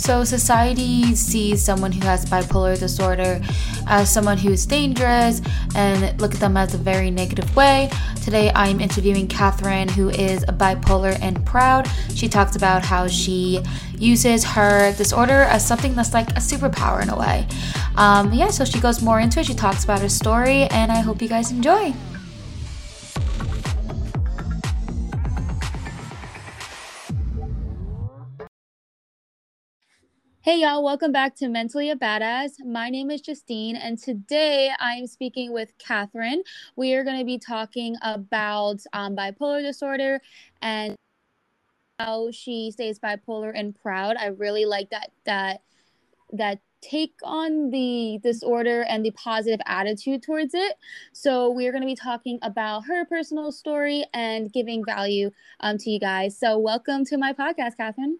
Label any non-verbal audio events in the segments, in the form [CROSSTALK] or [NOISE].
So, society sees someone who has bipolar disorder as someone who's dangerous and look at them as a very negative way. Today, I'm interviewing Catherine, who is bipolar and proud. She talks about how she uses her disorder as something that's like a superpower in a way. Um, yeah, so she goes more into it. She talks about her story, and I hope you guys enjoy. Hey y'all, welcome back to Mentally a Badass. My name is Justine, and today I'm speaking with Catherine. We are going to be talking about um, bipolar disorder and how she stays bipolar and proud. I really like that that that take on the disorder and the positive attitude towards it. So we're going to be talking about her personal story and giving value um, to you guys. So welcome to my podcast, Catherine.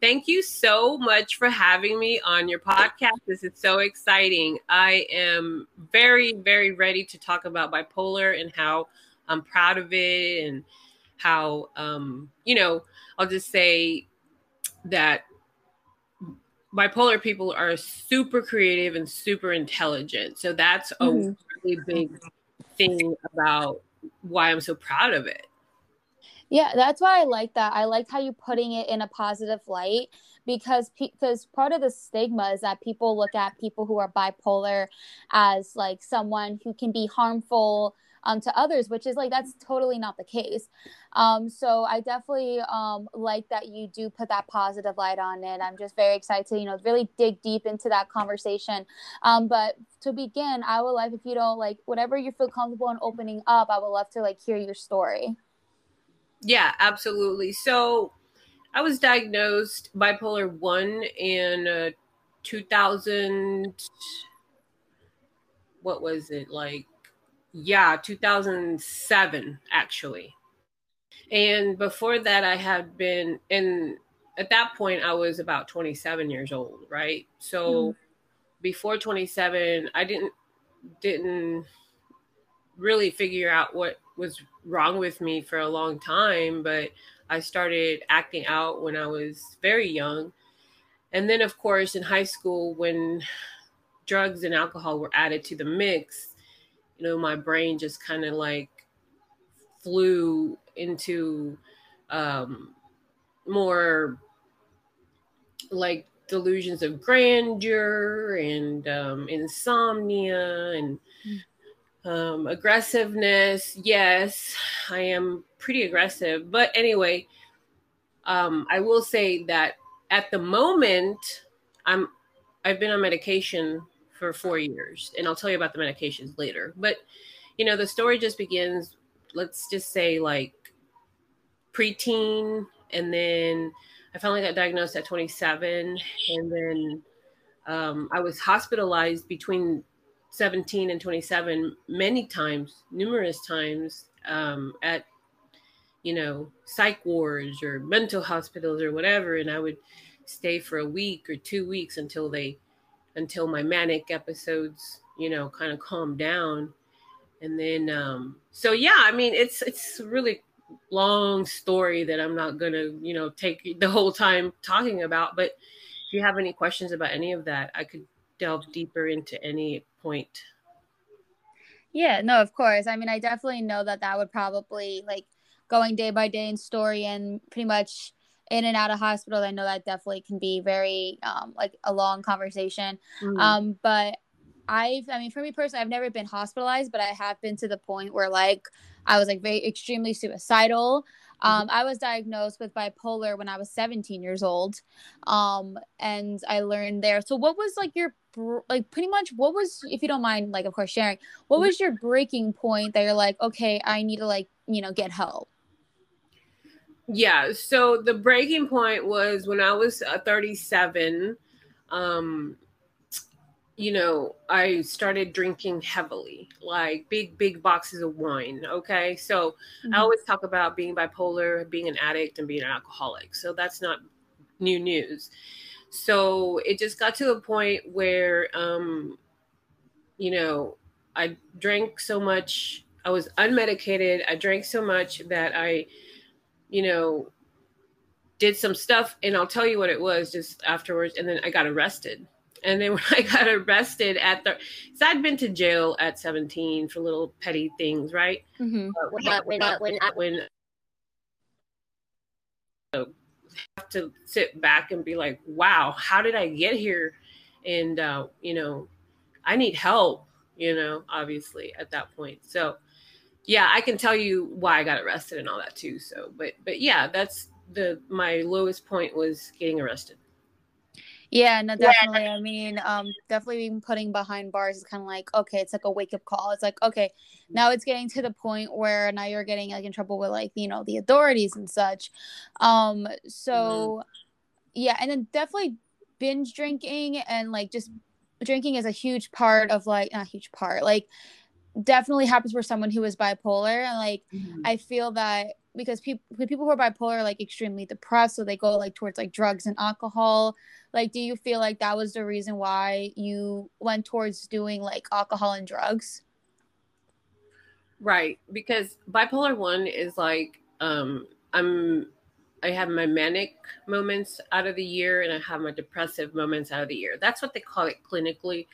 Thank you so much for having me on your podcast. This is so exciting. I am very, very ready to talk about bipolar and how I'm proud of it and how, um, you know, I'll just say that bipolar people are super creative and super intelligent. So that's a mm-hmm. really big thing about why I'm so proud of it. Yeah, that's why I like that. I liked how you putting it in a positive light because because part of the stigma is that people look at people who are bipolar as like someone who can be harmful um, to others, which is like that's totally not the case. Um, so I definitely um, like that you do put that positive light on it. I'm just very excited to you know really dig deep into that conversation. Um, but to begin, I would like if you don't like whatever you feel comfortable in opening up, I would love to like hear your story. Yeah, absolutely. So I was diagnosed bipolar 1 in uh, 2000 what was it like yeah 2007 actually and before that i had been and at that point i was about 27 years old right so mm. before 27 i didn't didn't really figure out what was wrong with me for a long time, but I started acting out when I was very young. And then, of course, in high school, when drugs and alcohol were added to the mix, you know, my brain just kind of like flew into um, more like delusions of grandeur and um, insomnia and. Um, aggressiveness, yes, I am pretty aggressive. But anyway, um, I will say that at the moment, I'm I've been on medication for four years, and I'll tell you about the medications later. But you know, the story just begins. Let's just say like preteen, and then I finally got diagnosed at 27, and then um, I was hospitalized between 17 and 27 many times, numerous times um, at, you know, psych wards or mental hospitals or whatever. And I would stay for a week or two weeks until they, until my manic episodes, you know, kind of calmed down. And then, um, so yeah, I mean, it's, it's really long story that I'm not going to, you know, take the whole time talking about. But if you have any questions about any of that, I could delve deeper into any point. Yeah, no, of course. I mean, I definitely know that that would probably like going day by day in story and pretty much in and out of hospital. I know that definitely can be very um, like a long conversation. Mm-hmm. Um, but I've, I mean, for me personally, I've never been hospitalized, but I have been to the point where like I was like very extremely suicidal. Mm-hmm. Um, I was diagnosed with bipolar when I was 17 years old. Um, and I learned there. So, what was like your, like, pretty much what was, if you don't mind, like, of course, sharing, what mm-hmm. was your breaking point that you're like, okay, I need to, like, you know, get help? Yeah. So, the breaking point was when I was uh, 37. Um, you know, I started drinking heavily, like big, big boxes of wine. Okay. So mm-hmm. I always talk about being bipolar, being an addict, and being an alcoholic. So that's not new news. So it just got to a point where, um, you know, I drank so much, I was unmedicated. I drank so much that I, you know, did some stuff, and I'll tell you what it was just afterwards. And then I got arrested. And then [LAUGHS] when I got arrested at the, so I'd been to jail at 17 for little petty things, right? Mm-hmm. when, when, when, when have to sit back and be like, wow, how did I get here? And, uh, you know, I need help, you know, obviously at that point. So, yeah, I can tell you why I got arrested and all that too. So, but, but yeah, that's the, my lowest point was getting arrested. Yeah, no, definitely. Yeah. I mean, um, definitely being putting behind bars is kind of like okay, it's like a wake up call. It's like okay, now it's getting to the point where now you're getting like in trouble with like you know the authorities and such. Um, so mm-hmm. yeah, and then definitely binge drinking and like just drinking is a huge part of like not a huge part like definitely happens for someone who is bipolar and like mm-hmm. i feel that because people people who are bipolar are like extremely depressed so they go like towards like drugs and alcohol. Like do you feel like that was the reason why you went towards doing like alcohol and drugs? Right because bipolar 1 is like um i'm i have my manic moments out of the year and i have my depressive moments out of the year. That's what they call it clinically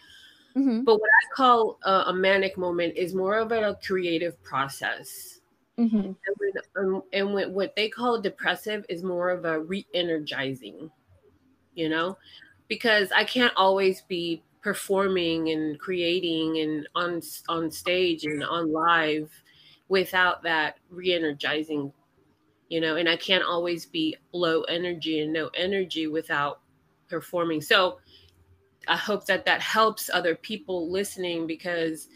mm-hmm. but what i call uh, a manic moment is more of a creative process Mm-hmm. And, when, um, and when, what they call depressive is more of a re-energizing, you know, because I can't always be performing and creating and on on stage and on live without that re-energizing you know and i can't always be low energy and no energy without performing so i hope that that helps other people listening because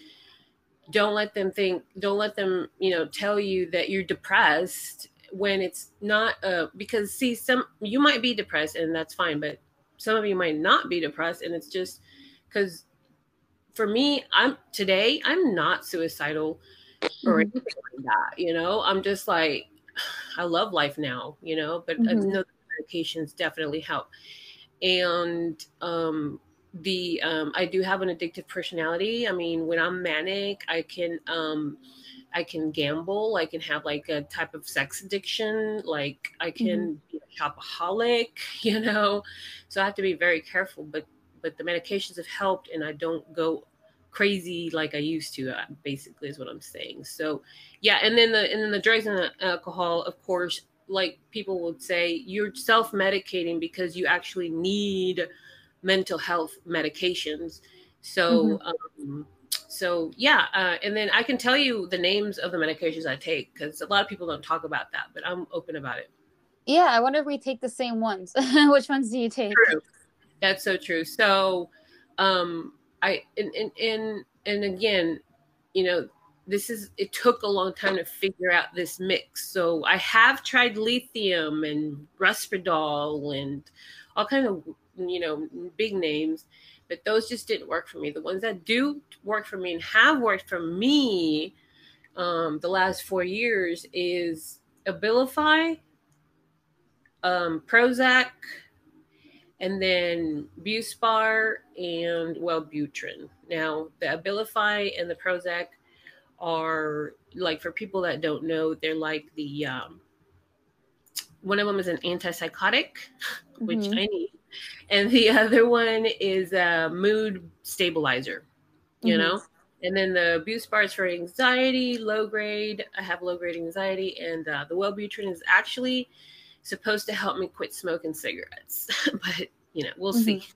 don't let them think don't let them you know tell you that you're depressed when it's not uh because see some you might be depressed and that's fine but some of you might not be depressed and it's just because for me i'm today i'm not suicidal or mm-hmm. anything like that you know i'm just like [SIGHS] i love life now you know but mm-hmm. I know medications definitely help and um the um, I do have an addictive personality. I mean, when I'm manic, I can um, I can gamble. I can have like a type of sex addiction. Like I can mm-hmm. be a shopaholic. [LAUGHS] You know, so I have to be very careful. But but the medications have helped, and I don't go crazy like I used to. Uh, basically, is what I'm saying. So yeah, and then the and then the drugs and the alcohol, of course. Like people would say, you're self medicating because you actually need mental health medications. So, mm-hmm. um, so yeah, uh, and then I can tell you the names of the medications I take because a lot of people don't talk about that, but I'm open about it. Yeah, I wonder if we take the same ones. [LAUGHS] Which ones do you take? True. That's so true. So, um, I and and and, and again, you know, this is it took a long time to figure out this mix. So I have tried lithium and Risperdal and all kind of you know, big names, but those just didn't work for me. The ones that do work for me and have worked for me um, the last four years is Abilify, um, Prozac, and then Buspar and Wellbutrin. Now, the Abilify and the Prozac are like for people that don't know, they're like the um, one of them is an antipsychotic, [LAUGHS] which mm-hmm. I need and the [LAUGHS] other one is a mood stabilizer, you mm-hmm. know. And then the Buspar is for anxiety, low grade. I have low grade anxiety, and uh, the Wellbutrin is actually supposed to help me quit smoking cigarettes, [LAUGHS] but you know, we'll mm-hmm. see.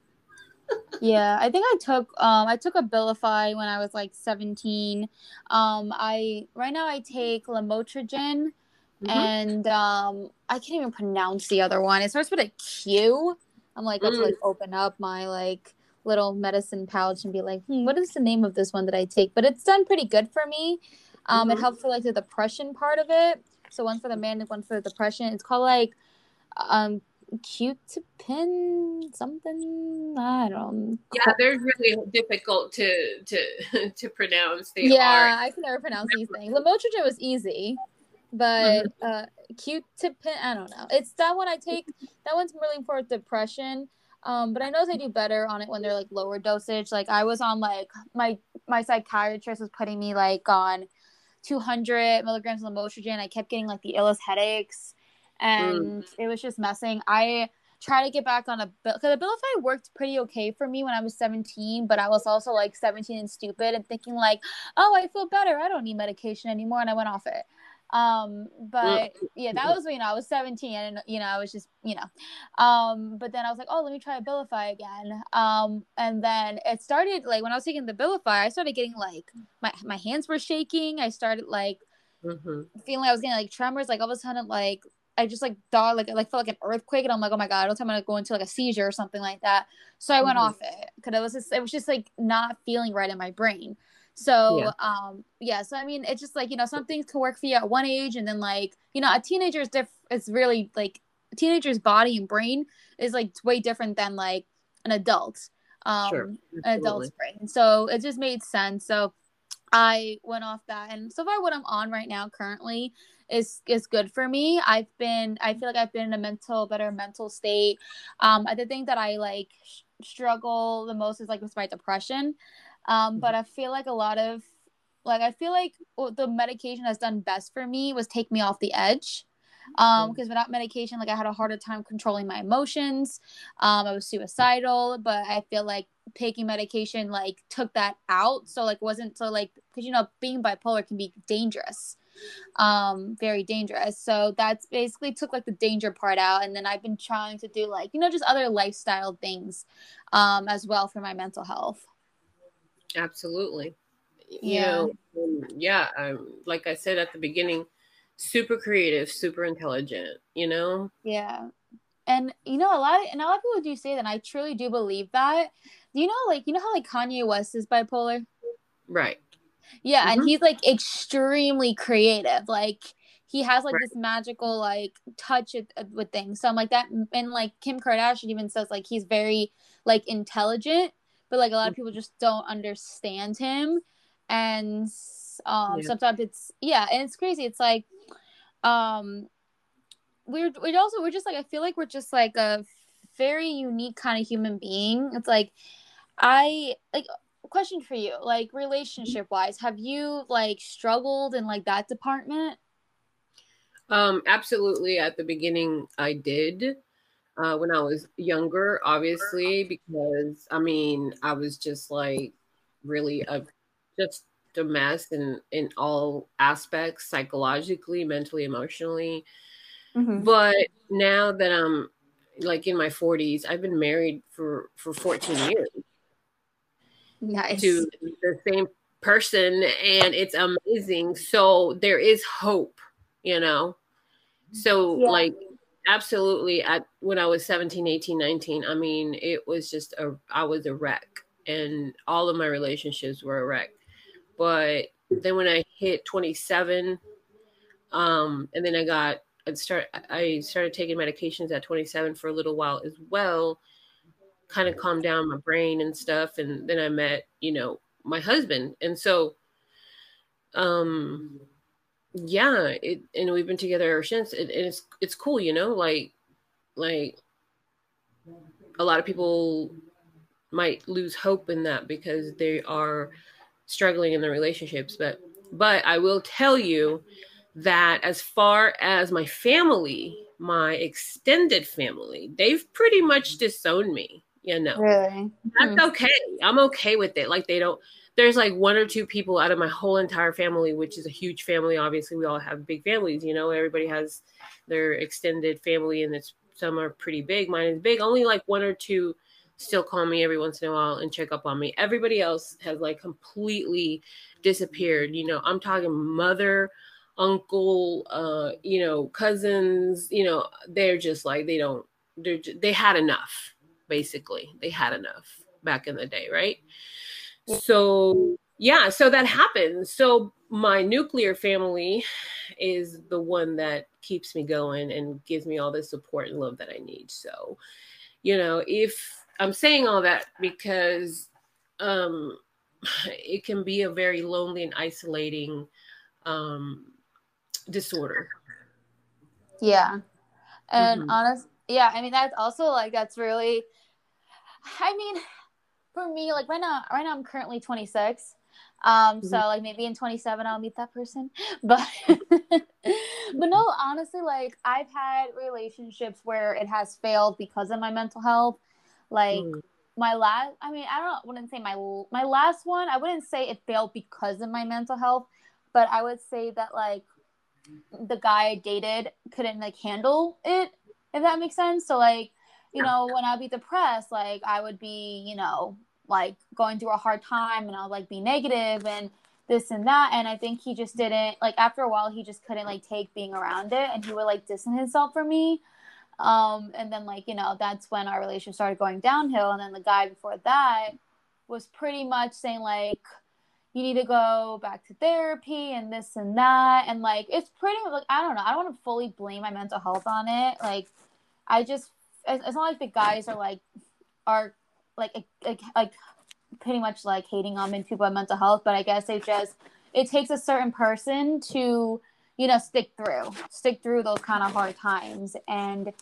yeah, I think I took um I took Abilify when I was like 17. Um I right now I take Lamotrigine mm-hmm. and um I can't even pronounce the other one. It starts with a Q. I'm like, let's mm. like open up my like little medicine pouch and be like, hmm, what is the name of this one that I take? But it's done pretty good for me. Um, mm-hmm. It helps for like the depression part of it. So one for the manic, one for the depression. It's called like um Q-Tip something. I don't. Yeah, they're really difficult to to [LAUGHS] to pronounce. They yeah, are. I can never pronounce these things. Lamotrigine was easy but mm-hmm. uh q-tip i don't know it's that one i take that one's really for depression um but i know they do better on it when they're like lower dosage like i was on like my my psychiatrist was putting me like on 200 milligrams of lamotrigine i kept getting like the illest headaches and mm. it was just messing. I try to get back on a bill because Abilify worked pretty okay for me when I was 17, but I was also like 17 and stupid and thinking like, oh, I feel better. I don't need medication anymore, and I went off it. Um, but yeah, that was you know I was 17 and you know I was just you know, um, but then I was like, oh, let me try Abilify again. Um, and then it started like when I was taking the Abilify, I started getting like my my hands were shaking. I started like mm-hmm. feeling like I was getting like tremors. Like all of a sudden, like I just like thought like like felt like an earthquake, and I'm like, oh my god, I am gonna go into like a seizure or something like that. So I went mm-hmm. off it because it was just it was just like not feeling right in my brain. So yeah. um yeah, so I mean it's just like, you know, some things can work for you at one age and then like, you know, a teenager is diff it's really like a teenager's body and brain is like way different than like an adult. Um sure. an adult's brain. So it just made sense. So I went off that and so far what I'm on right now currently is is good for me. I've been I feel like I've been in a mental better mental state. Um the thing that I like struggle the most is like with my depression. Um, but I feel like a lot of like I feel like the medication has done best for me was take me off the edge. Um, because without medication, like I had a harder time controlling my emotions. Um, I was suicidal, but I feel like taking medication like took that out. So like wasn't so like because you know being bipolar can be dangerous um very dangerous so that's basically took like the danger part out and then i've been trying to do like you know just other lifestyle things um as well for my mental health Absolutely. Yeah. You know, yeah. Um, like I said at the beginning, super creative, super intelligent, you know? Yeah. And you know, a lot of, and a lot of people do say that. and I truly do believe that. You know, like, you know how like Kanye West is bipolar? Right. Yeah, mm-hmm. and he's like extremely creative. Like he has like right. this magical like touch with things. So I'm like that, and like Kim Kardashian even says like he's very like intelligent but like a lot of people just don't understand him. And um yeah. sometimes it's yeah and it's crazy. It's like um we're we also we're just like i feel like we're just like a very unique kind of human being. It's like i like question for you like relationship wise have you like struggled in like that department? Um absolutely. At the beginning i did uh, when I was younger, obviously, because I mean, I was just like really a just a mess in in all aspects, psychologically, mentally, emotionally. Mm-hmm. But now that I'm like in my 40s, I've been married for for 14 years. Nice. To the same person and it's amazing. So there is hope, you know. So yeah. like absolutely at when i was 17 18 19 i mean it was just a i was a wreck and all of my relationships were a wreck. But then when i hit 27 um and then i got i start i started taking medications at 27 for a little while as well kind of calmed down my brain and stuff and then i met you know my husband. And so um yeah it and we've been together ever since it, and it's it's cool you know like like a lot of people might lose hope in that because they are struggling in their relationships but but i will tell you that as far as my family my extended family they've pretty much disowned me you know really? that's mm-hmm. okay i'm okay with it like they don't there's like one or two people out of my whole entire family, which is a huge family. Obviously, we all have big families, you know, everybody has their extended family, and it's some are pretty big. Mine is big. Only like one or two still call me every once in a while and check up on me. Everybody else has like completely disappeared. You know, I'm talking mother, uncle, uh, you know, cousins, you know, they're just like they don't they're they had enough basically. They had enough back in the day, right? So, yeah, so that happens. So, my nuclear family is the one that keeps me going and gives me all the support and love that I need. So, you know, if I'm saying all that because um it can be a very lonely and isolating um disorder. Yeah. And mm-hmm. honest yeah, I mean that's also like that's really I mean for me, like right now, right now I'm currently 26. Um, mm-hmm. so like maybe in 27 I'll meet that person, [LAUGHS] but [LAUGHS] but no, honestly, like I've had relationships where it has failed because of my mental health. Like mm. my last, I mean, I don't wouldn't say my my last one. I wouldn't say it failed because of my mental health, but I would say that like the guy I dated couldn't like handle it, if that makes sense. So like, you know, when I'd be depressed, like I would be, you know, like going through a hard time and I'll like be negative and this and that and i think he just didn't like after a while he just couldn't like take being around it and he would like distance himself from me. Um and then like you know that's when our relationship started going downhill and then the guy before that was pretty much saying like you need to go back to therapy and this and that and like it's pretty like i don't know i don't want to fully blame my mental health on it like i just it's not like the guys are like are like like like pretty much like hating on people with mental health, but I guess it just it takes a certain person to you know stick through, stick through those kind of hard times, and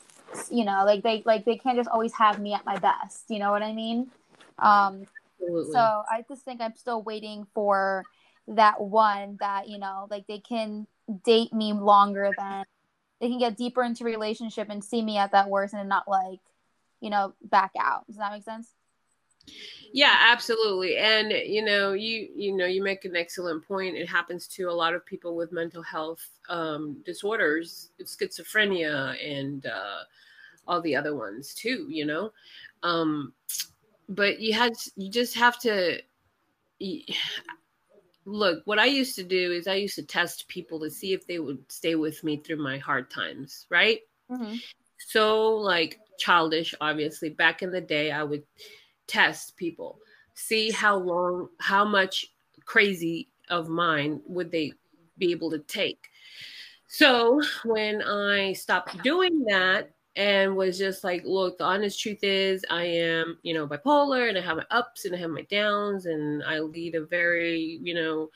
you know like they like they can't just always have me at my best. You know what I mean? Um, Absolutely. So I just think I'm still waiting for that one that you know like they can date me longer than they can get deeper into relationship and see me at that worst and not like you know back out. Does that make sense? Yeah absolutely. And you know you you know you make an excellent point. It happens to a lot of people with mental health um, disorders. Schizophrenia and uh, all the other ones too you know? Um, but you had you just have to look what i used to do is i used to test people to see if they would stay with me through my hard times right mm-hmm. so like childish obviously back in the day i would test people, see how long, how much crazy of mine would they be able to take. So when I stopped doing that and was just like, look, the honest truth is I am, you know, bipolar and I have my ups and I have my downs and I lead a very, you know,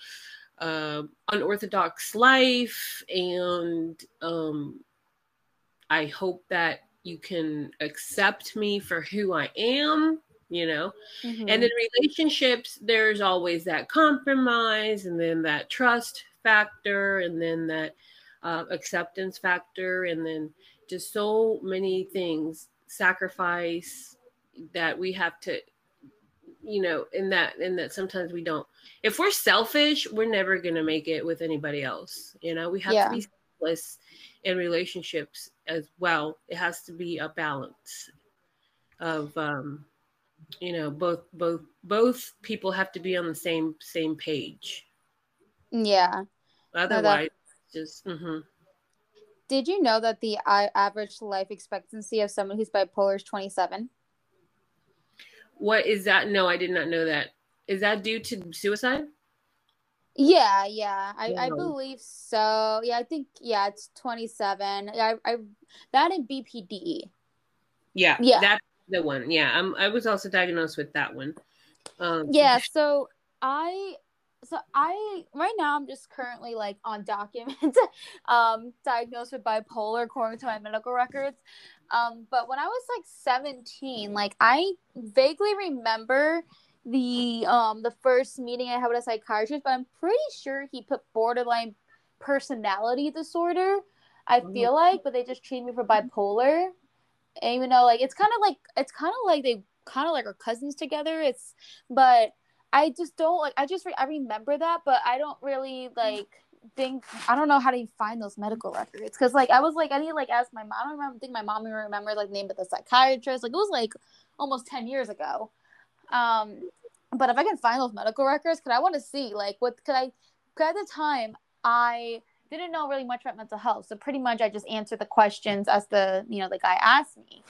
uh, unorthodox life and um, I hope that you can accept me for who I am you know mm-hmm. and in relationships there's always that compromise and then that trust factor and then that uh, acceptance factor and then just so many things sacrifice that we have to you know in that in that sometimes we don't. If we're selfish we're never going to make it with anybody else you know? We have yeah. to be selfless in relationships as well. It has to be a balance of um you know both both both people have to be on the same same page. Yeah. Otherwise no, just mm-hmm. Did you know that the average life expectancy of someone who's bipolar is 27 what is that? No i did not know that. Is that due to suicide? Yeah yeah. I, I believe so. Yeah i think yeah it's 27 i i that in bpd yeah yeah. that the one. Yeah, I'm, I was also diagnosed with that one. Um, yeah, so I so I right now I'm just currently like on document [LAUGHS] um diagnosed with bipolar according to my medical records. Um but when I was like 17, like I vaguely remember the um the first meeting I had with a psychiatrist, but I'm pretty sure he put borderline personality disorder. I mm-hmm. feel like, but they just treated me for bipolar and even though like it's kind of like it's kind of like they kind of like are cousins together it's but i just don't like i just re- i remember that but i don't really like think i don't know how to find those medical records because like i was like i need like ask my mom i don't remember think my mom remembers like the name of the psychiatrist like it was like almost 10 years ago um but if i can find those medical records because i want to see like what could i cause at the time i didn't know really much about mental health. So pretty much I just answered the questions as the, you know, the guy asked me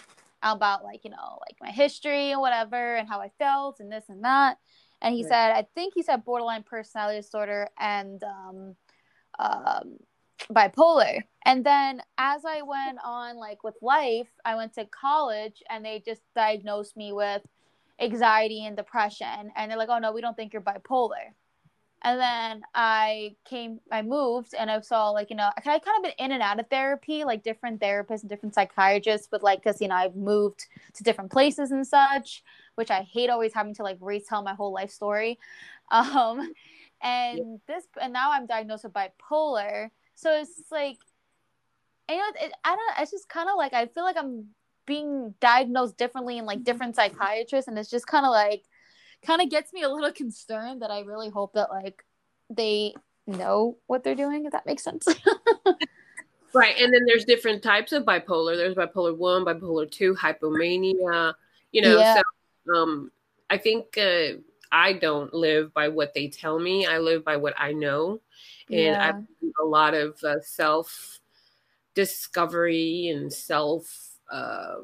about like, you know, like my history and whatever and how I felt and this and that. And he right. said, I think he said borderline personality disorder and um, um, bipolar. And then as I went on like with life, I went to college and they just diagnosed me with anxiety and depression. And they're like, oh no, we don't think you're bipolar. And then I came, I moved and I saw like, you know, I kind of been in and out of therapy, like different therapists and different psychiatrists with like, cause you know, I've moved to different places and such, which I hate always having to like retell my whole life story. [LAUGHS] Um, and this, and now I'm diagnosed with bipolar. So it's like, you know, it, I don't. It's just kind of like I feel like I'm being diagnosed differently in like different psychiatrists, and it's just kind of like, kind of gets me a little [LAUGHS] concerned that I really hope that like they know what they're doing. If that makes sense. [LAUGHS] right, and then there's different types of bipolar. There's bipolar one, bipolar two, hypomania. You know, yeah. so um, I think. Uh, I don't live by what they tell me. I live by what I know. And yeah. I've a lot of uh, self discovery and self uh,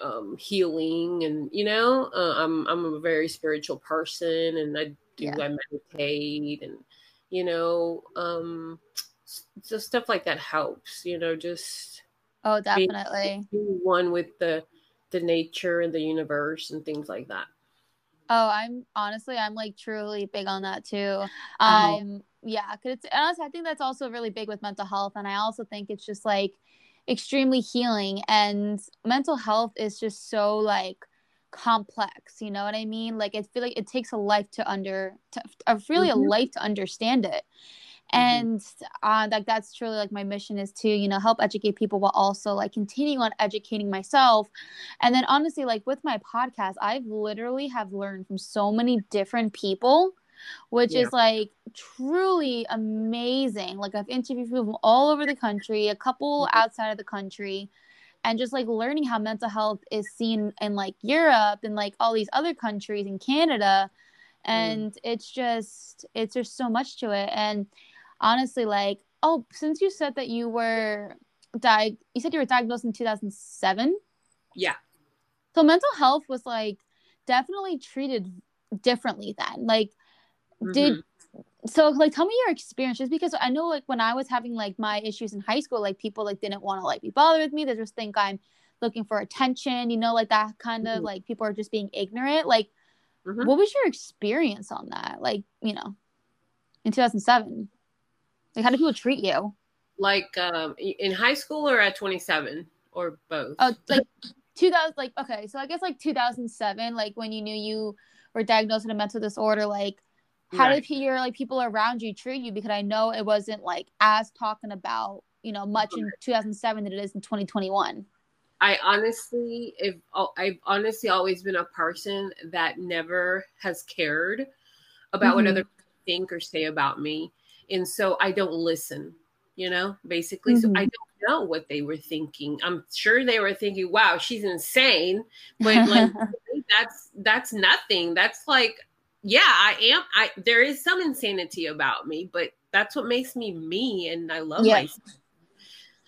um, healing. And, you know, uh, I'm, I'm a very spiritual person and I do, yeah. I meditate and, you know, um, just stuff like that helps, you know, just. Oh, definitely. one with the, the nature and the universe and things like that. Oh, I'm honestly, I'm like truly big on that too. Um, yeah, because it's honestly, I think that's also really big with mental health, and I also think it's just like extremely healing. And mental health is just so like complex. You know what I mean? Like I feel like it takes a life to under, to, really mm-hmm. a life to understand it. Mm-hmm. and uh, like that's truly like my mission is to you know help educate people while also like continuing on educating myself and then honestly like with my podcast i've literally have learned from so many different people which yeah. is like truly amazing like i've interviewed people from all over the country a couple mm-hmm. outside of the country and just like learning how mental health is seen in like europe and like all these other countries in canada mm. and mm. it's just it's there's so much to it and honestly like oh since you said that you were diag you said you were diagnosed in 2007 yeah so mental health was like definitely treated differently then like mm-hmm. did so like tell me your experience just because i know like when i was having like my issues in high school like people like didn't want to like be bothered with me they just think i'm looking for attention you know like that kind of mm-hmm. like people are just being ignorant like mm-hmm. what was your experience on that like you know in 2007 like, how do people treat you? Like, um, in high school or at 27 or both? Oh, like 2000, like, okay. So I guess like 2007, like when you knew you were diagnosed with a mental disorder, like, how right. did your like people around you treat you? Because I know it wasn't like as talking about, you know, much in 2007 than it is in 2021. I honestly, if oh, I've honestly always been a person that never has cared about mm-hmm. what other people think or say about me and so I don't listen, you know, basically. Mm-hmm. So I don't know what they were thinking. I'm sure they were thinking, "Wow, she's insane," but like [LAUGHS] that's that's nothing. That's like, yeah, I am. I there is some insanity about me, but that's what makes me me, and I love yes. myself.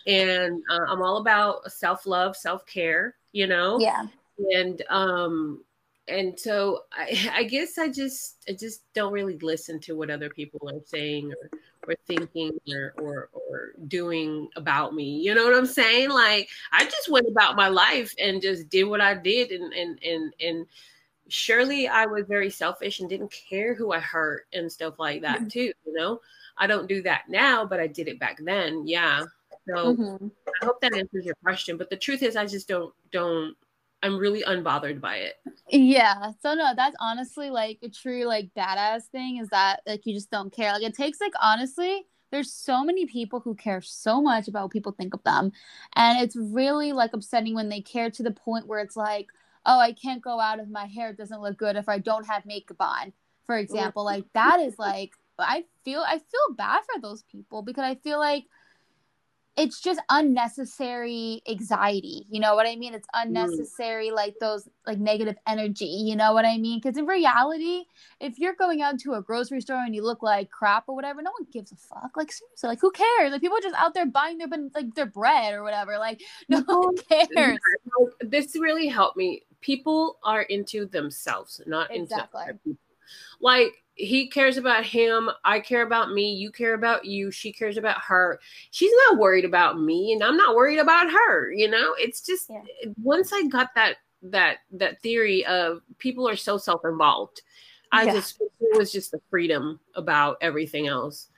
And uh, I'm all about self love, self care. You know, yeah. And um, and so I, I, guess I just I just don't really listen to what other people are saying or or thinking or, or or doing about me. You know what I'm saying? Like I just went about my life and just did what I did and and and and surely I was very selfish and didn't care who I hurt and stuff like that mm-hmm. too, you know? I don't do that now, but I did it back then. Yeah. So mm-hmm. I hope that answers your question. But the truth is I just don't don't I'm really unbothered by it. Yeah. So no, that's honestly like a true like badass thing is that like you just don't care. Like it takes like honestly, there's so many people who care so much about what people think of them. And it's really like upsetting when they care to the point where it's like, oh, I can't go out if my hair doesn't look good if I don't have makeup on, for example. Like that is like I feel I feel bad for those people because I feel like it's just unnecessary anxiety you know what i mean? It's unnecessary mm. like those like negative energy you know what i mean? Because in reality if you're going out to a grocery store and you look like crap or whatever no one gives a fuck. Like seriously like who cares? Like people are just out there buying their like their bread or whatever. Like [LAUGHS] no one cares. this really helped me. People are into themselves not exactly. into people. Like he cares about him i care about me you care about you she cares about her. She's not worried about me and i'm not worried about her you know? It's just yeah. once i got that that that theory of people are so self-involved i yeah. just it was just the freedom about everything else.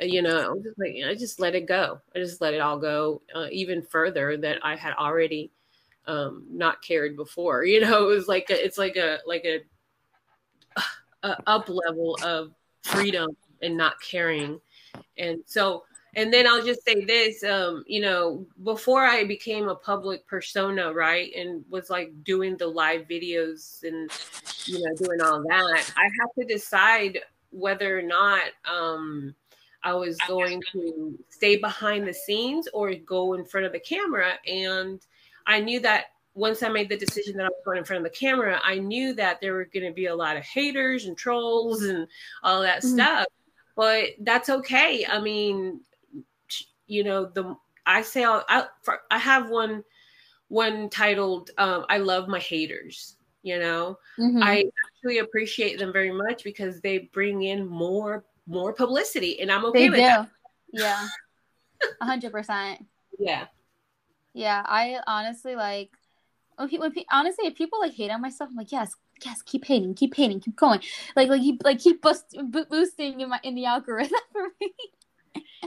Uh, you know i just like i just let it go. I just let it all go uh, even further that i had already um not cared before [LAUGHS] you know? It was like a, it's like a like a up level of freedom and not caring. And so and then I'll just say this, um, you know, before I became a public persona, right, and was like doing the live videos and you know doing all that, I have to decide whether or not um, I was going to stay behind the scenes or go in front of the camera. And I knew that once I made the decision that I was going in front of the camera, I knew that there were going to be a lot of haters and trolls and all that mm-hmm. stuff. But that's okay. I mean, you know, the I say I I have one one titled um, "I love my haters." You know, mm-hmm. I actually appreciate them very much because they bring in more more publicity, and I'm okay they with do. that. Yeah, [LAUGHS] hundred percent. Yeah, yeah. I honestly like Oh, when people, when pe- honestly, if people like hate on myself, I'm like, yes, yes, keep hating, keep hating, keep going, like like keep like keep boost, boosting in my in the algorithm [LAUGHS] for me.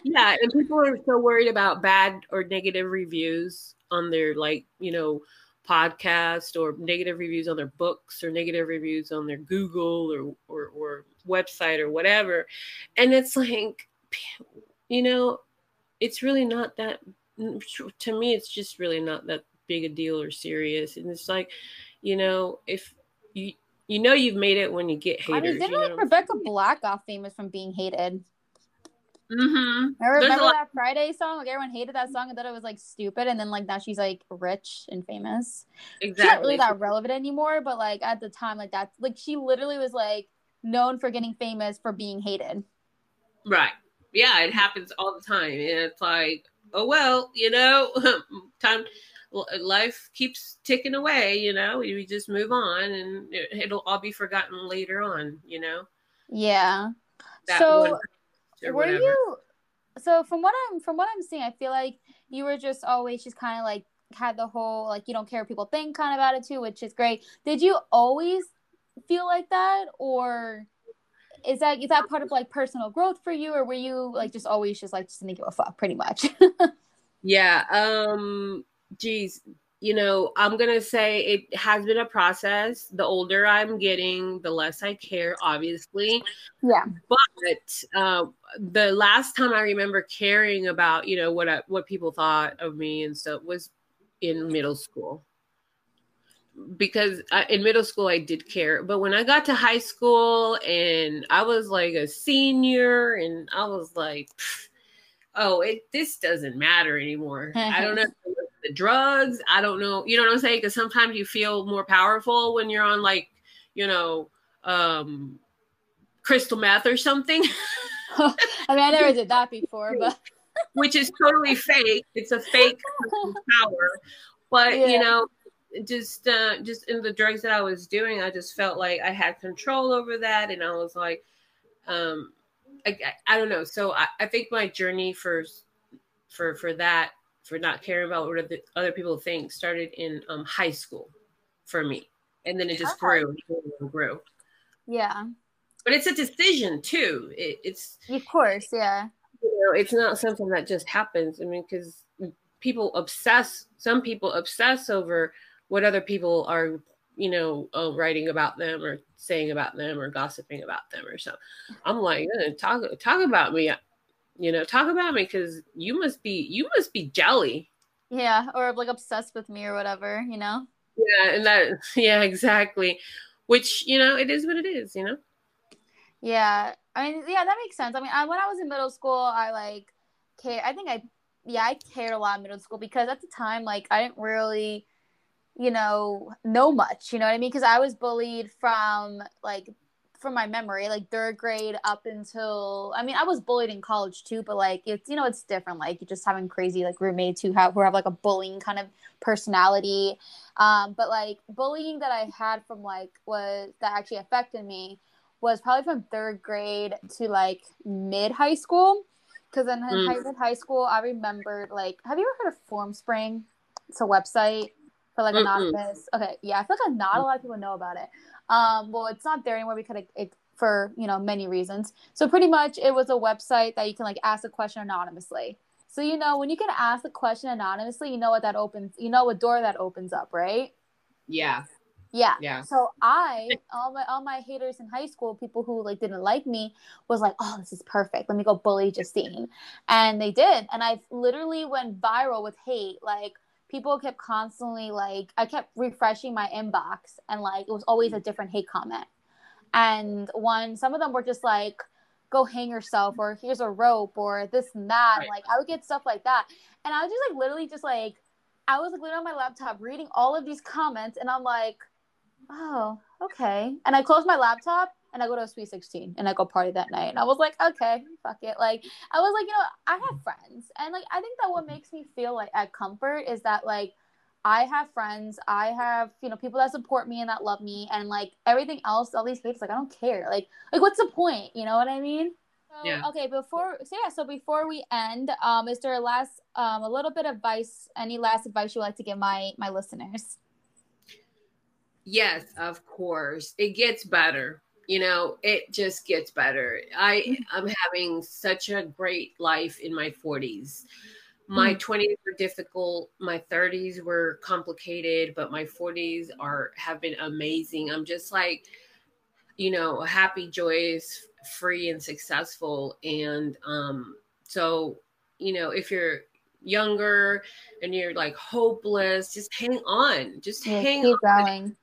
yeah, and people are so worried about bad or negative reviews on their like you know podcast or negative reviews on their books or negative reviews on their Google or, or, or website or whatever. And it's like, you know, it's really not that, to me, it's just really not that big a deal or serious. And it's like, you know, if you, you know, you've made it when you get haters. I mean, didn't you like? Rebecca Black got famous from being hated? Mm-hmm. Remember, remember that Friday song? Like everyone hated that song and thought it was like stupid, and then like now she's like rich and famous. Exactly. She's not really that relevant anymore, but like at the time, like that's like she literally was like known for getting famous for being hated. Right. Yeah, it happens all the time, and it's like, oh well, you know, [LAUGHS] time life keeps ticking away. You know, we just move on, and it, will all be forgotten later on. You know. Yeah. That so. Were whatever. you so from what i'm from what i'm seeing i feel like you were just always just kind of like had the whole like you don't care what people think kind of attitude which is great did you always feel like that or is that is that part of like personal growth for you or were you like just always just like just didn't give a fuck pretty much [LAUGHS] yeah um geez you know, I'm going to say it has been a process. The older I'm getting, the less I care, obviously. Yeah. But uh, the last time I remember caring about, you know, what I, what people thought of me and stuff was in middle school. Because I, in middle school I did care, but when I got to high school and I was like a senior, and I was like, oh, it this doesn't matter anymore. I don't know the drugs. I don't know. You know what I'm saying? Because sometimes you feel more powerful when you're on like, you know, um, crystal meth or something. [LAUGHS] I mean, I never did that before, but [LAUGHS] which is totally fake. It's a fake power, but yeah. you know, just uh, just in the drugs that I was doing, I just felt like I had control over that, and I was like, um, I, I, I don't know. So I, I think my journey for for for that for not caring about what other people think started in um, high school for me. And then it just grew and grew. Yeah. But it's a decision too. It, it's of course, yeah. You know, it's not something that just happens. I mean, because people obsess. Some people obsess over what other people are, you know, uh, writing about them or saying about them or gossiping about them or so. I'm like, eh, talk talk about me you know talk about me because you must be you must be jelly. Yeah or like obsessed with me or whatever you know? Yeah and that [LAUGHS] yeah exactly. Which you know it is what it is you know? Yeah i mean yeah that makes sense. I mean I, when i was in middle school i like care i think i yeah i cared a lot in middle school because at the time like i didn't really you know know much you know what i mean? Because i was bullied from like from my memory, like third grade up until I mean, I was bullied in college too, but like it's you know it's different. Like you just having crazy like roommates who have who have like a bullying kind of personality. Um, but like bullying that I had from like was that actually affected me was probably from third grade to like mid high school. Because in mm. high school, I remembered like, have you ever heard of Formspring? It's a website for like anonymous. Okay, yeah, I feel like not a lot of people know about it. Um, well, it's not there anymore because it, it, for you know many reasons. So pretty much, it was a website that you can like ask a question anonymously. So you know when you can ask a question anonymously, you know what that opens. You know what door that opens up, right? Yeah. Yeah. Yeah. So I, all my all my haters in high school, people who like didn't like me, was like, "Oh, this is perfect. Let me go bully Justine," and they did. And I literally went viral with hate. Like people kept constantly like I kept refreshing my inbox, and like it was always a different hate comment. And one, some of them were just like, "Go hang yourself," or "Here's a rope," or this and that. Right. Like I would get stuff like that, and I was just like literally just like. I was like literally on my laptop reading all of these comments, and I'm like, oh, okay. And I closed my laptop and I go to a Sweet 16 and I go party that night. And I was like, okay, fuck it. Like, I was like, you know, I have friends. And like, I think that what makes me feel like at comfort is that like, I have friends, I have, you know, people that support me and that love me. And like everything else, all these hates, like, I don't care. Like, like what's the point? You know what I mean? So, Yeah. Okay. Before, so yeah. So before we end, um, is there a last, um, a little bit of advice, any last advice you would like to give my, my listeners? Yes, of course. It gets better. You know, it just gets better. I I'm having such a great life in my 40s. My 20s were difficult, my 30s were complicated, but my 40s are have been amazing. I'm just like you know, happy, joyous, free and successful and um so, you know, if you're younger and you're like hopeless, just hang on. Just Yeah, hang keep on going.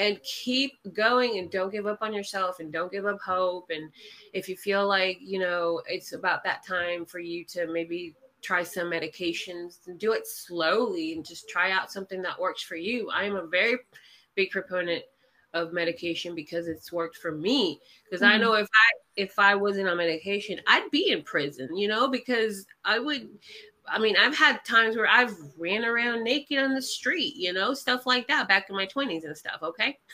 And keep going and don't give up on yourself and don't give up hope. And if you feel like you know it's about that time for you to maybe try some medications and do it slowly and just try out something that works for you. I am a very big proponent of medication because it's worked for me. Because i Mhm. know if i if i wasn't on medication i'd be in prison you know because i would I mean, I've had times where I've ran around naked on the street, you know, stuff like that back in my 20s and stuff. Okay. [LAUGHS]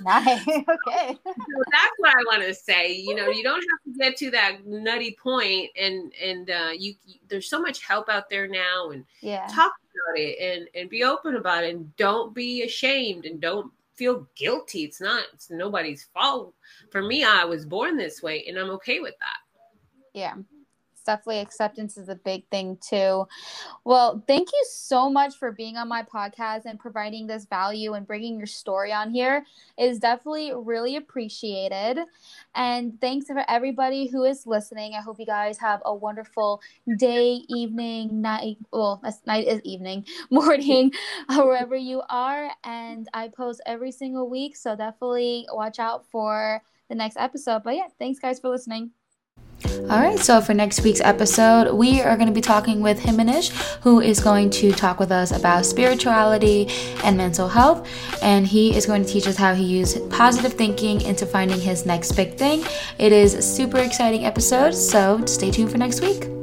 Nice. okay. So that's what I want to say. You know, you don't have to get to that nutty point and, and, uh, you, there's so much help out there now and Yeah. talk about it and, and be open about it and don't be ashamed and don't feel guilty. It's not, it's nobody's fault. For me, I was born this way and I'm okay with that. Yeah. Definitely acceptance is a big thing too. Well, thank you so much for being on my podcast and providing this value and bringing your story on here. It is definitely really appreciated. And thanks for everybody who is listening. I hope you guys have a wonderful day, evening, night. Well, night is evening, [LAUGHS] morning, wherever you are. And I post every single week. So definitely watch out for the next episode. But yeah, thanks guys for listening. All right, so for next week's episode, we are going to be talking with Himanish, who is going to talk with us about spirituality and mental health. And he is going to teach us how he used positive thinking into finding his next big thing. It is a super exciting episode, so stay tuned for next week.